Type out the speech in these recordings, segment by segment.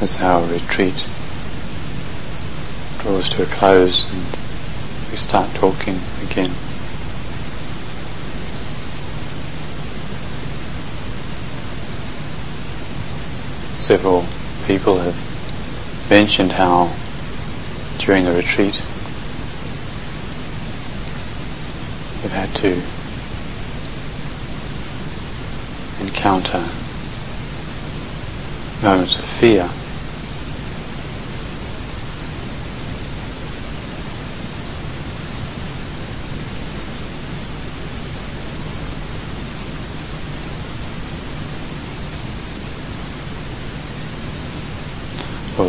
as our retreat draws to a close and we start talking again. Several people have mentioned how during the retreat they've had to encounter moments of fear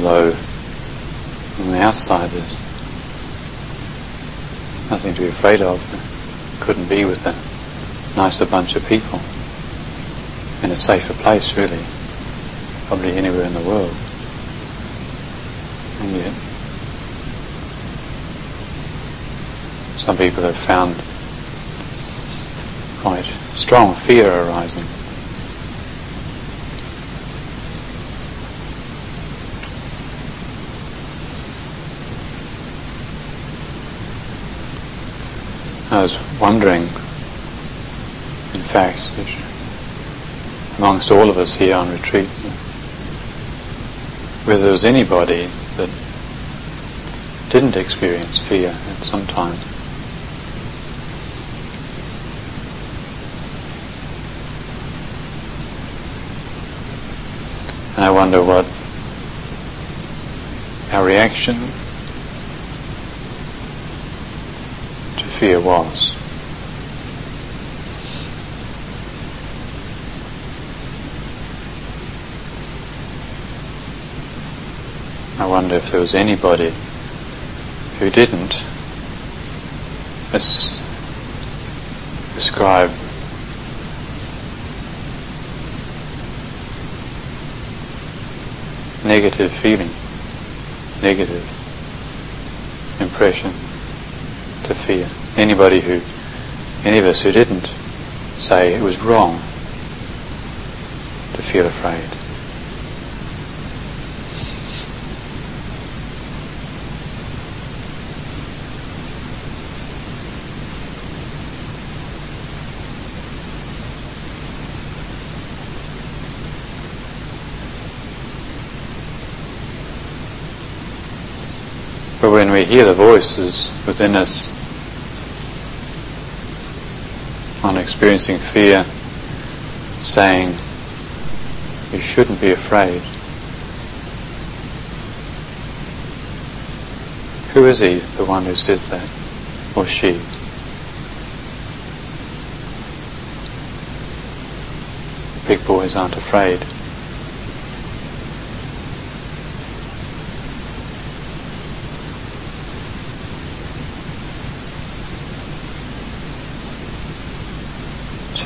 although on the outside there's nothing to be afraid of. Couldn't be with a nicer bunch of people in a safer place really, probably anywhere in the world. And yet, some people have found quite strong fear arising. I was wondering, in fact, amongst all of us here on retreat, whether there was anybody that didn't experience fear at some time. And I wonder what our reaction fear was. I wonder if there was anybody who didn't describe negative feeling, negative impression to fear anybody who, any of us who didn't say it was wrong to feel afraid. But when we hear the voices within us on experiencing fear, saying, you shouldn't be afraid. Who is he, the one who says that? Or she? Big boys aren't afraid.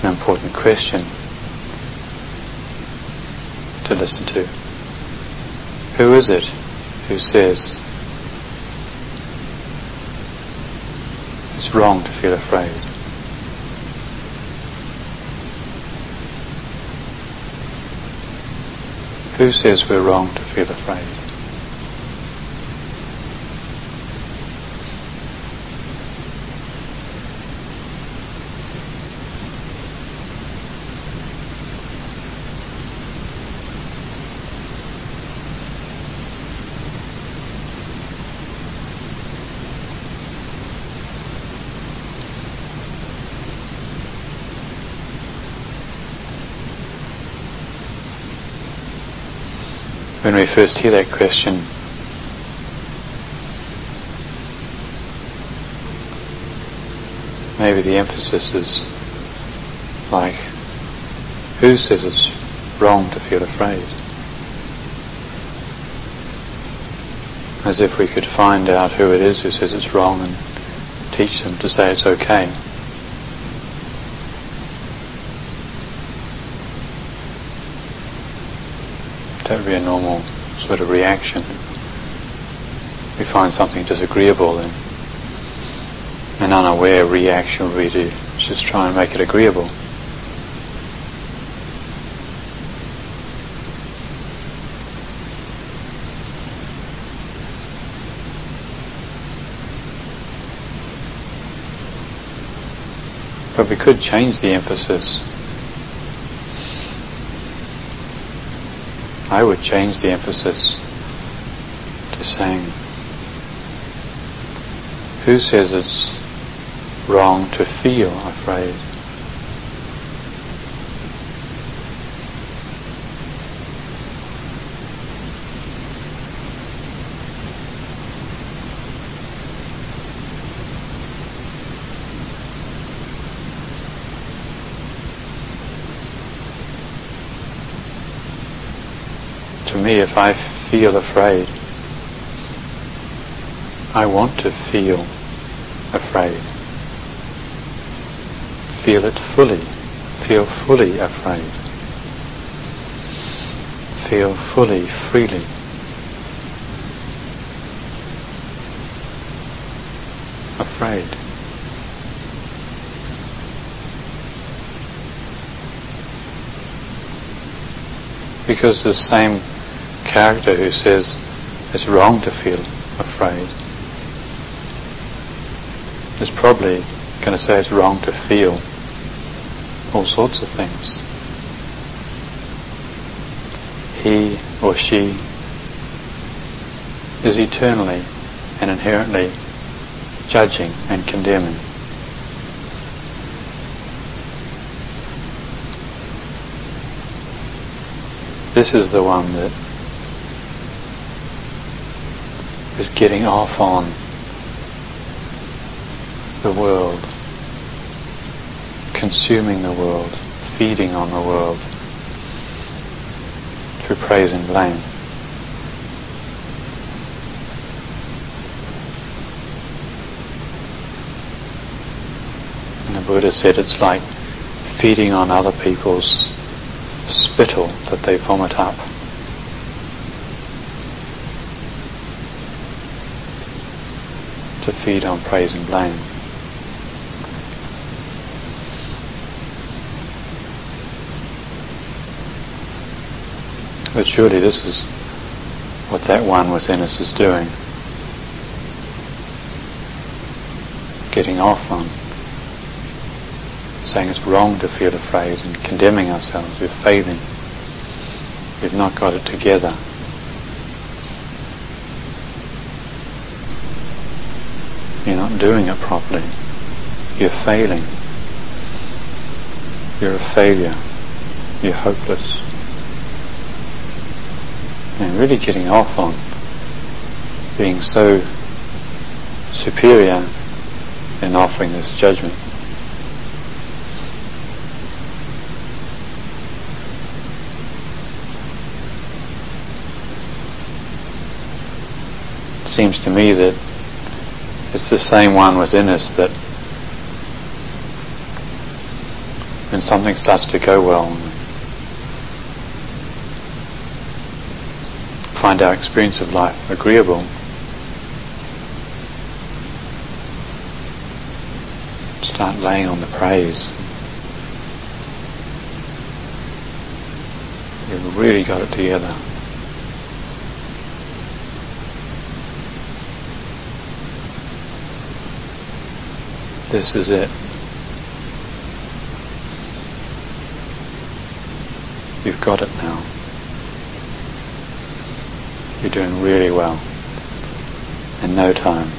An important question to listen to. Who is it who says it's wrong to feel afraid? Who says we're wrong to feel afraid? When we first hear that question, maybe the emphasis is like, who says it's wrong to feel afraid? As if we could find out who it is who says it's wrong and teach them to say it's okay. that would be a normal sort of reaction. We find something disagreeable and an unaware reaction would be to just try and make it agreeable. But we could change the emphasis I would change the emphasis to saying, who says it's wrong to feel afraid? to if I feel afraid, I want to feel afraid. Feel it fully. Feel fully afraid. Feel fully, freely. Afraid. Because the same character who says it's wrong to feel afraid is probably going to say it's wrong to feel all sorts of things. He or she is eternally and inherently judging and condemning. This is the one that is getting off on the world, consuming the world, feeding on the world through praise and blame. And the Buddha said it's like feeding on other people's spittle that they vomit up. to feed on praise and blame. But surely this is what that one within us is doing. Getting off on saying it's wrong to feel afraid and condemning ourselves. We're failing. We've not got it together. You're not doing it properly. You're failing. You're a failure. You're hopeless. And really getting off on being so superior in offering this judgment. Seems to me that it's the same one within us that when something starts to go well, find our experience of life agreeable, start laying on the praise. You've really got it together. This is it. You've got it now. You're doing really well. In no time,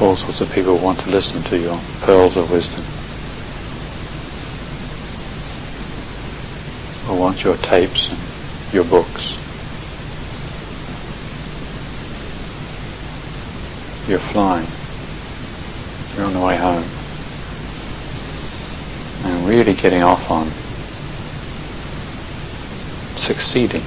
all sorts of people want to listen to your pearls of wisdom. Or want your tapes and your books. You're flying. You're on the way home. And really getting off on succeeding.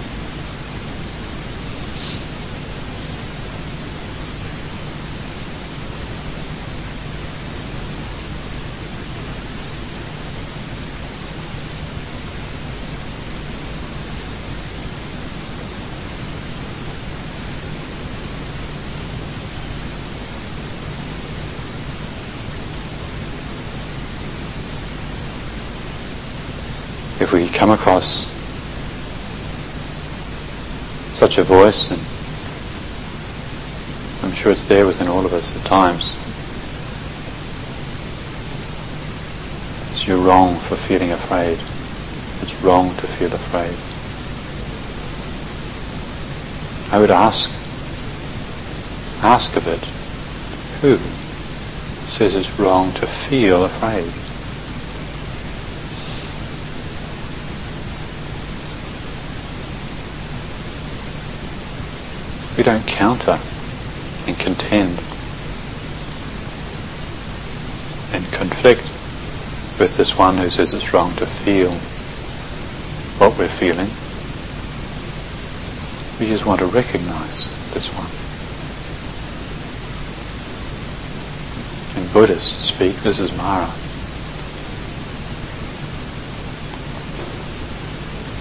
if we come across such a voice, and I'm sure it's there within all of us at times, you're wrong for feeling afraid. It's wrong to feel afraid. I would ask, ask of it, who says it's wrong to feel afraid? We don't counter and contend and conflict with this one who says it's wrong to feel what we're feeling. We just want to recognize this one. In Buddhist speak, this is Mara.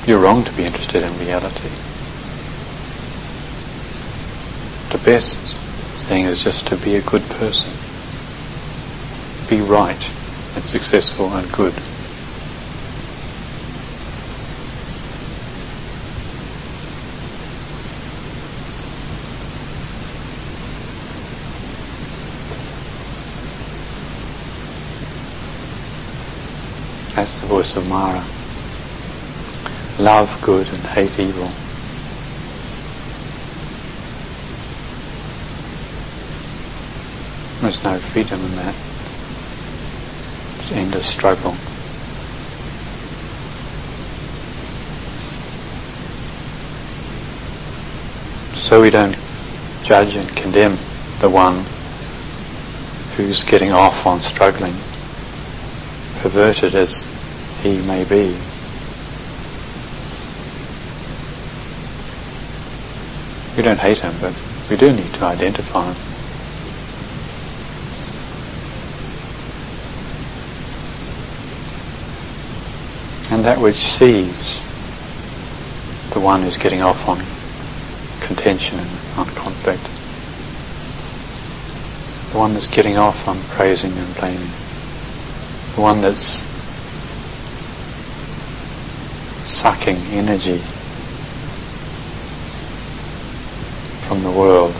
You're wrong to be interested in reality. The best thing is just to be a good person. Be right and successful and good. That's the voice of Mara. Love good and hate evil. There's no freedom in that. It's endless struggle. So we don't judge and condemn the one who's getting off on struggling, perverted as he may be. We don't hate him, but we do need to identify him. And that which sees the one who's getting off on contention and on conflict. The one that's getting off on praising and blaming. The one that's sucking energy from the world.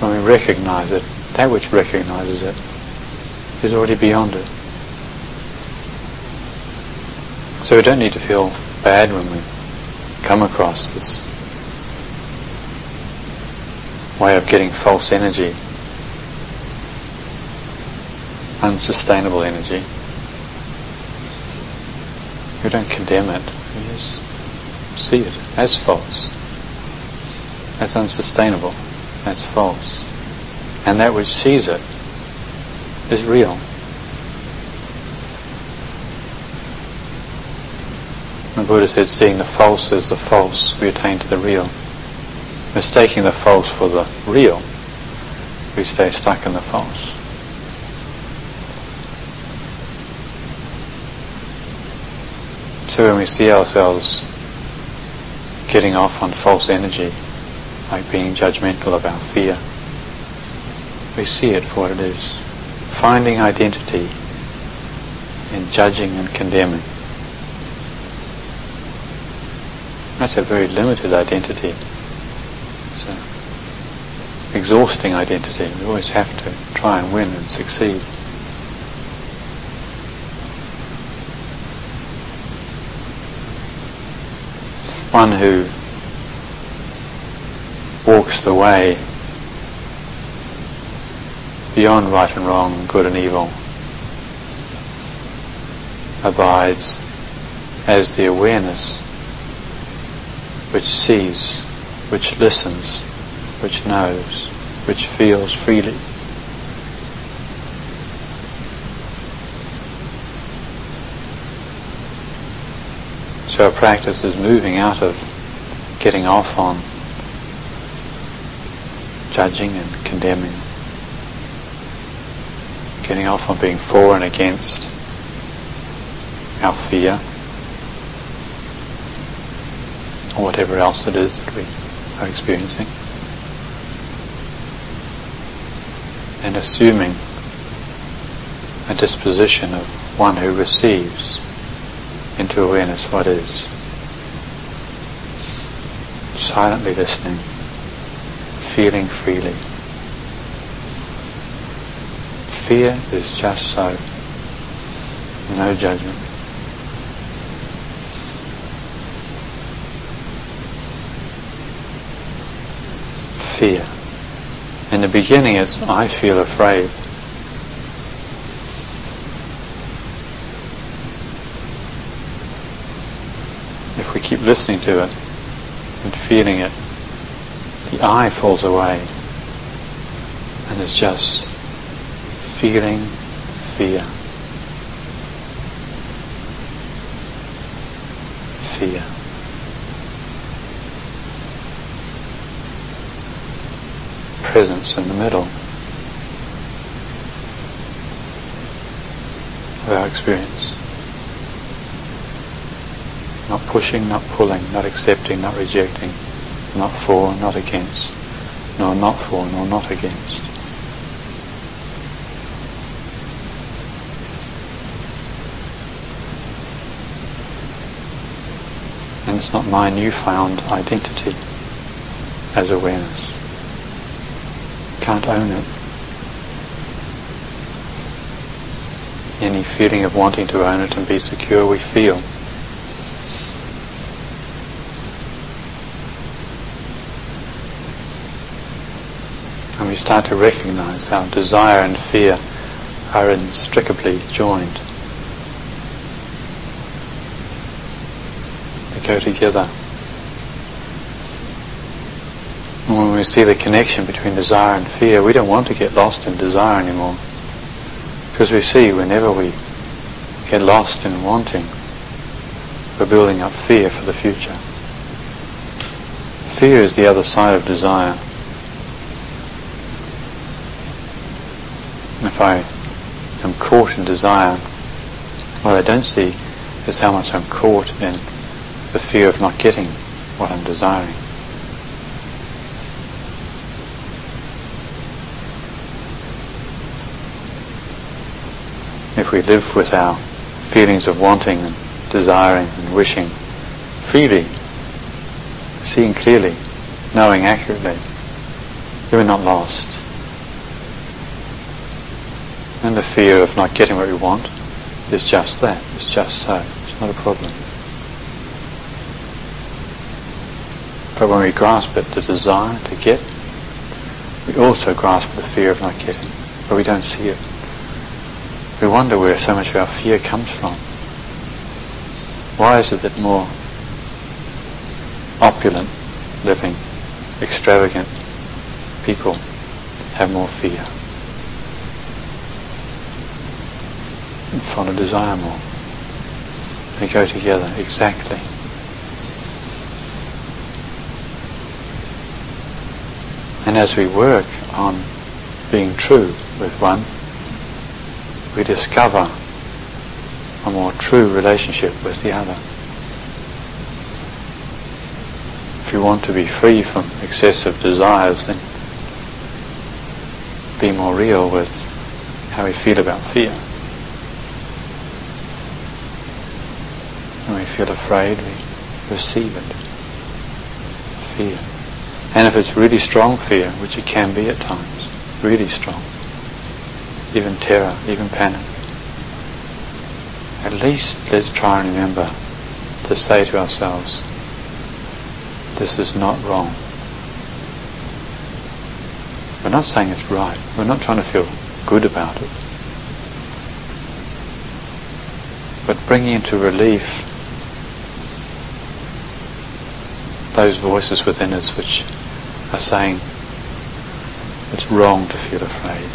When we recognize it, that which recognizes it is already beyond it. So we don't need to feel bad when we come across this way of getting false energy, unsustainable energy. We don't condemn it, we just see it as false, as unsustainable, as false and that which sees it is real. The Buddha said, seeing the false as the false, we attain to the real. Mistaking the false for the real, we stay stuck in the false. So when we see ourselves getting off on false energy, like being judgmental about fear, we see it for what it is. Finding identity in judging and condemning. That's a very limited identity. It's an exhausting identity. We always have to try and win and succeed. One who walks the way beyond right and wrong, good and evil, abides as the awareness which sees, which listens, which knows, which feels freely. So our practice is moving out of getting off on judging and condemning getting off on being for and against our fear or whatever else it is that we are experiencing. And assuming a disposition of one who receives into awareness what is. Silently listening, feeling freely, fear is just so. No judgment. Fear. In the beginning it's I feel afraid. If we keep listening to it and feeling it, the I falls away and it's just feeling fear. Fear. Presence in the middle of our experience. Not pushing, not pulling, not accepting, not rejecting, not for, not against, nor not for, nor not against. It's not my newfound identity as awareness. Can't own it. Any feeling of wanting to own it and be secure we feel. And we start to recognize how desire and fear are inextricably joined. Go together. And when we see the connection between desire and fear, we don't want to get lost in desire anymore. Because we see whenever we get lost in wanting, we're building up fear for the future. Fear is the other side of desire. if I am caught in desire, what I don't see is how much I'm caught in the fear of not getting what I'm desiring. If we live with our feelings of wanting and desiring and wishing freely, seeing clearly, knowing accurately, then we're not lost. And the fear of not getting what we want is just that. It's just so. It's not a problem. But when we grasp it, the desire to get, we also grasp the fear of not getting, but we don't see it. We wonder where so much of our fear comes from. Why is it that more opulent living, extravagant people have more fear? And follow desire more. They go together exactly. And as we work on being true with one, we discover a more true relationship with the other. If you want to be free from excessive desires, then be more real with how we feel about fear. When we feel afraid, we receive it. Fear. And if it's really strong fear, which it can be at times, really strong, even terror, even panic, at least let's try and remember to say to ourselves, this is not wrong. We're not saying it's right. We're not trying to feel good about it. But bringing into relief those voices within us which are saying it's wrong to feel afraid.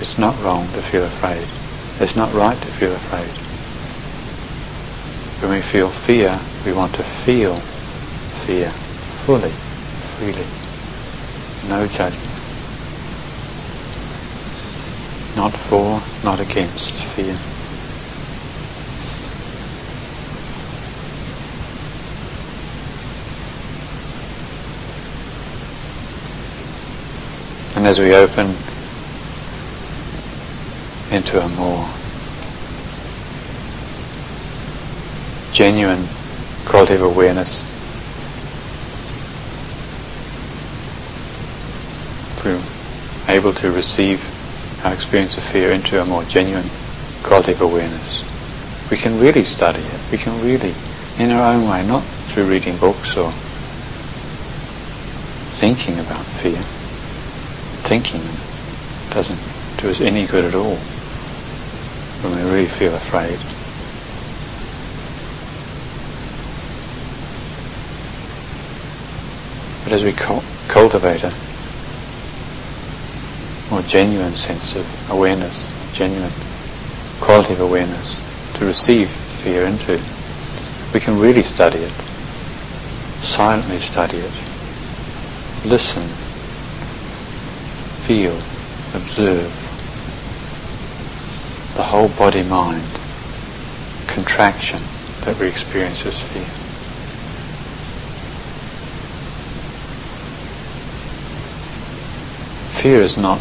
It's not wrong to feel afraid. It's not right to feel afraid. When we feel fear, we want to feel fear fully, freely. No judgment. not for, not against fear. And as we open into a more genuine quality of awareness. We're able to receive our experience of fear into a more genuine quality of awareness, we can really study it. We can really, in our own way, not through reading books or thinking about fear. Thinking doesn't do us any good at all when we really feel afraid. But as we cultivate a more genuine sense of awareness, genuine quality of awareness to receive fear into, we can really study it, silently study it, listen, feel, observe the whole body-mind contraction that we experience as fear. Fear is not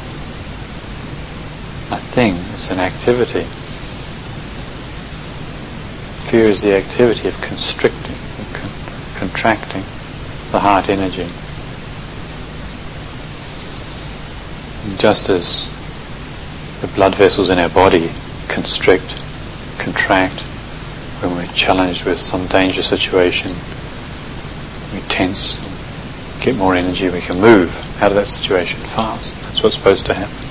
thing, it's an activity. Fear is the activity of constricting, con- contracting the heart energy. just as the blood vessels in our body constrict, contract when we're challenged with some danger situation, we tense, get more energy, we can move out of that situation fast. That's what's supposed to happen.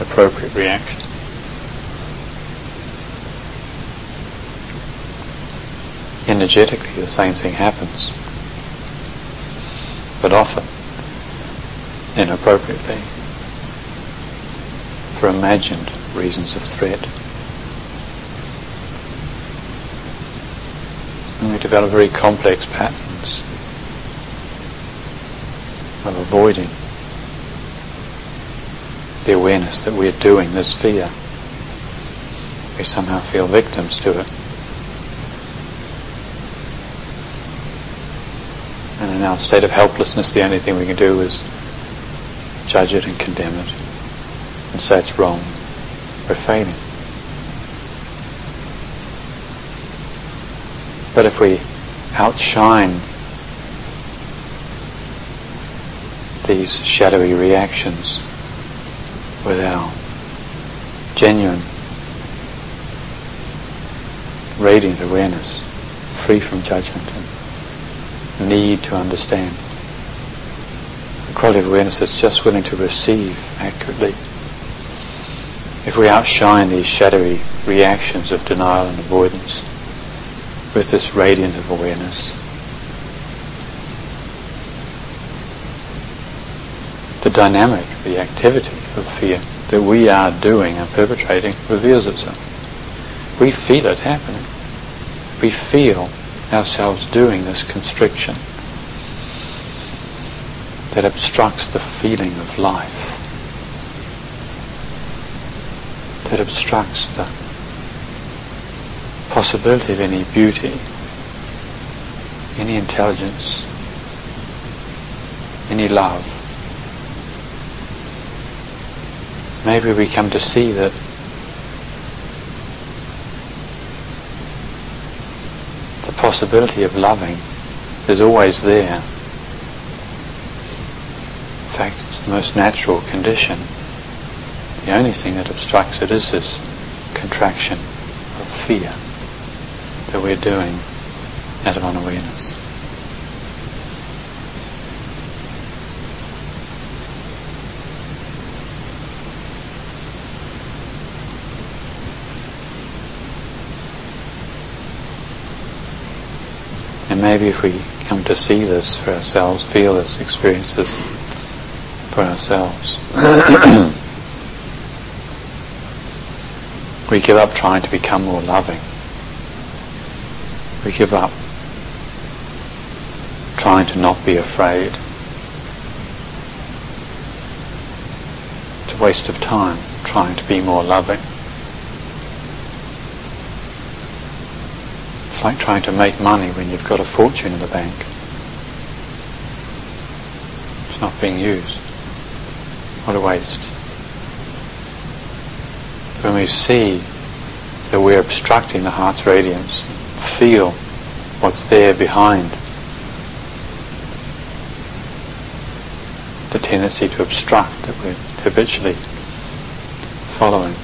Appropriate reaction. Energetically, the same thing happens, but often inappropriately for imagined reasons of threat. And we develop very complex patterns of avoiding the awareness that we're doing this fear. We somehow feel victims to it. And in our state of helplessness, the only thing we can do is judge it and condemn it and say it's wrong, we're failing. But if we outshine these shadowy reactions with our genuine, radiant awareness, free from judgment and need to understand. The quality of awareness that's just willing to receive accurately if we outshine these shadowy reactions of denial and avoidance with this radiant of awareness, the dynamic, the activity of fear that we are doing and perpetrating reveals itself. We feel it happening. We feel ourselves doing this constriction that obstructs the feeling of life. that obstructs the possibility of any beauty, any intelligence, any love. Maybe we come to see that the possibility of loving is always there. In fact, it's the most natural condition. The only thing that obstructs it is this contraction of fear that we're doing out of unawareness. And maybe if we come to see this for ourselves, feel this, experience this for ourselves, We give up trying to become more loving. We give up trying to not be afraid. It's a waste of time trying to be more loving. It's like trying to make money when you've got a fortune in the bank. It's not being used. What a waste when we see that we're obstructing the heart's radiance, feel what's there behind the tendency to obstruct that we're habitually following.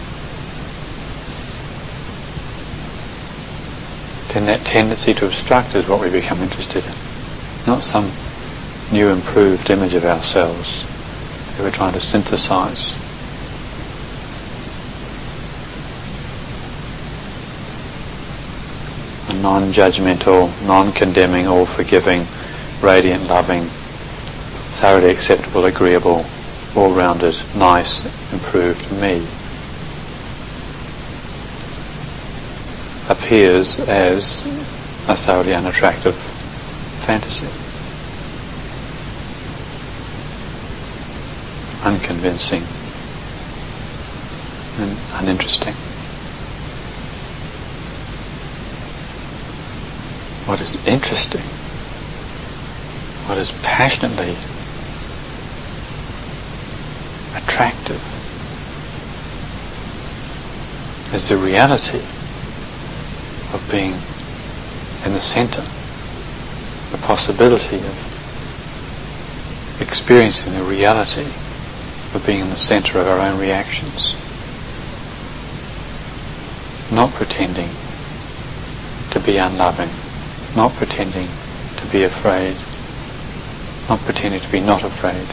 Then that tendency to obstruct is what we become interested in, not some new improved image of ourselves that we're trying to synthesize. A non-judgmental, non-condemning, all-forgiving, radiant, loving, thoroughly acceptable, agreeable, all-rounded, nice, improved me appears as a thoroughly unattractive fantasy. Unconvincing and uninteresting. What is interesting, what is passionately attractive is the reality of being in the center, the possibility of experiencing the reality of being in the center of our own reactions. Not pretending to be unloving, not pretending to be afraid, not pretending to be not afraid,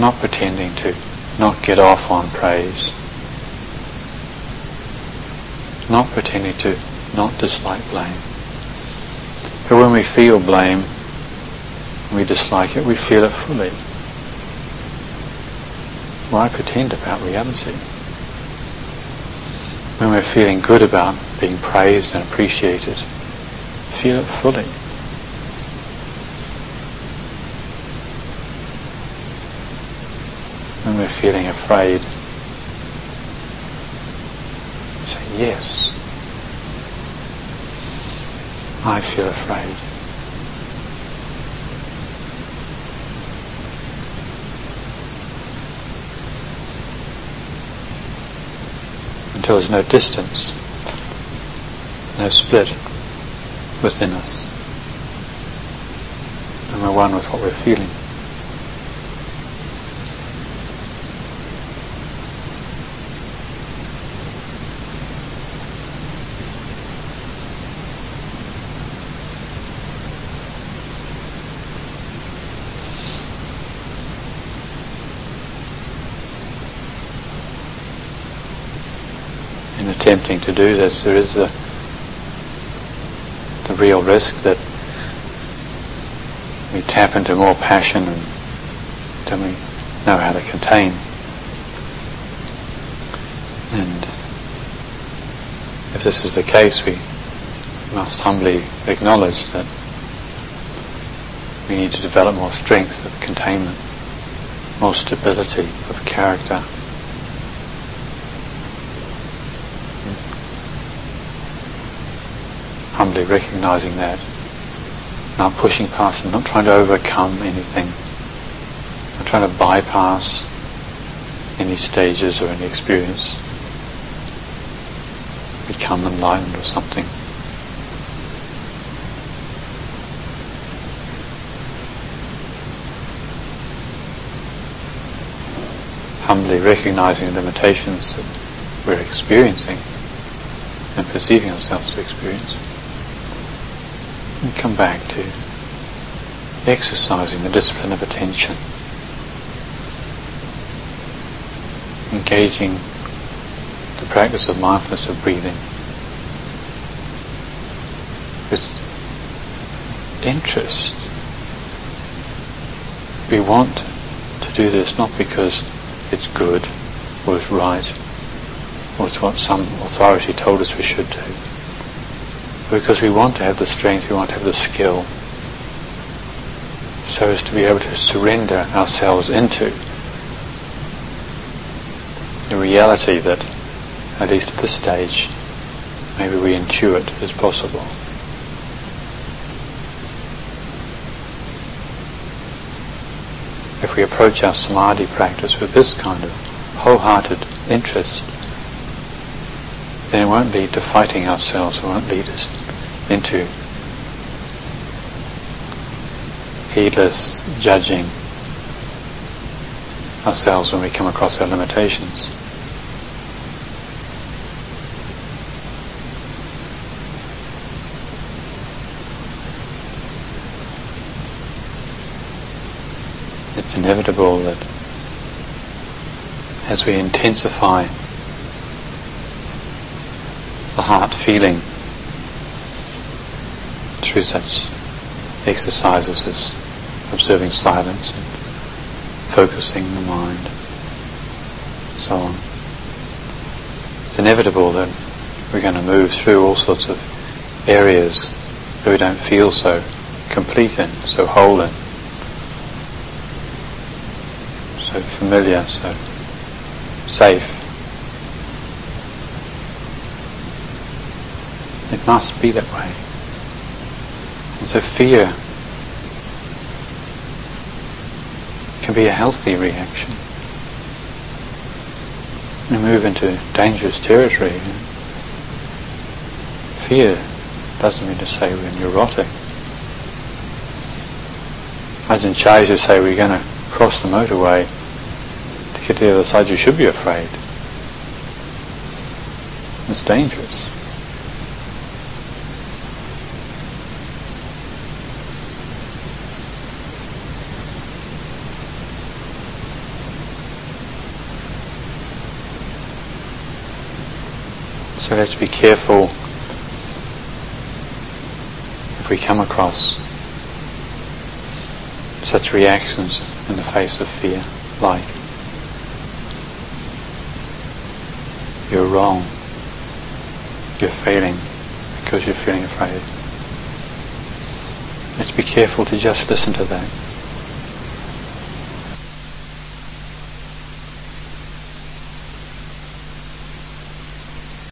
not pretending to not get off on praise, not pretending to not dislike blame. But when we feel blame, we dislike it, we feel it fully. Why pretend about reality? When we're feeling good about being praised and appreciated, feel it fully. When we're feeling afraid, say yes. I feel afraid. Until there's no distance, no split within us. And we're one with what we're feeling. in attempting to do this, there is the, the real risk that we tap into more passion than we know how to contain. And if this is the case, we must humbly acknowledge that we need to develop more strength of containment, more stability of character. Humbly recognizing that, not pushing past it, not trying to overcome anything, not trying to bypass any stages or any experience, become enlightened or something. Humbly recognizing the limitations that we're experiencing and perceiving ourselves to experience and come back to exercising the discipline of attention, engaging the practice of mindfulness of breathing with interest. We want to do this not because it's good or it's right or it's what some authority told us we should do because we want to have the strength, we want to have the skill, so as to be able to surrender ourselves into the reality that, at least at this stage, maybe we intuit is possible. If we approach our samadhi practice with this kind of wholehearted interest, then it won't lead to fighting ourselves, it won't lead us into heedless judging ourselves when we come across our limitations. It's inevitable that as we intensify the heart feeling through such exercises as observing silence and focusing the mind, so on. It's inevitable that we're going to move through all sorts of areas that we don't feel so complete in, so whole in, so familiar, so safe. It must be that way. And so fear can be a healthy reaction. We move into dangerous territory. Fear doesn't mean to say we're neurotic. Chah used to say we're going to cross the motorway to get to the other side you should be afraid. It's dangerous. So let's be careful if we come across such reactions in the face of fear, like you're wrong, you're failing because you're feeling afraid. Let's be careful to just listen to that.